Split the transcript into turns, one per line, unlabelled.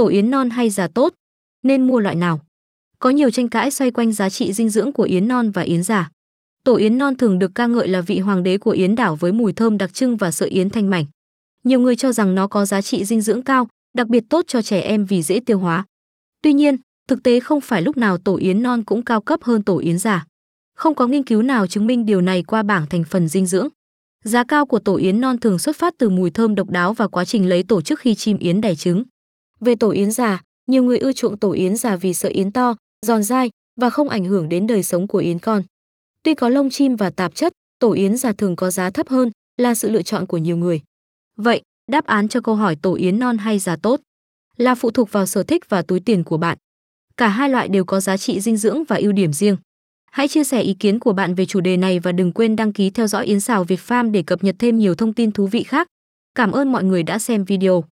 tổ yến non hay già tốt, nên mua loại nào? Có nhiều tranh cãi xoay quanh giá trị dinh dưỡng của yến non và yến già. Tổ yến non thường được ca ngợi là vị hoàng đế của yến đảo với mùi thơm đặc trưng và sợi yến thanh mảnh. Nhiều người cho rằng nó có giá trị dinh dưỡng cao, đặc biệt tốt cho trẻ em vì dễ tiêu hóa. Tuy nhiên, thực tế không phải lúc nào tổ yến non cũng cao cấp hơn tổ yến già. Không có nghiên cứu nào chứng minh điều này qua bảng thành phần dinh dưỡng. Giá cao của tổ yến non thường xuất phát từ mùi thơm độc đáo và quá trình lấy tổ trước khi chim yến đẻ trứng. Về tổ yến già, nhiều người ưa chuộng tổ yến già vì sợ yến to, giòn dai và không ảnh hưởng đến đời sống của yến con. Tuy có lông chim và tạp chất, tổ yến già thường có giá thấp hơn, là sự lựa chọn của nhiều người. Vậy, đáp án cho câu hỏi tổ yến non hay già tốt là phụ thuộc vào sở thích và túi tiền của bạn. Cả hai loại đều có giá trị dinh dưỡng và ưu điểm riêng. Hãy chia sẻ ý kiến của bạn về chủ đề này và đừng quên đăng ký theo dõi Yến Xào Việt Farm để cập nhật thêm nhiều thông tin thú vị khác. Cảm ơn mọi người đã xem video.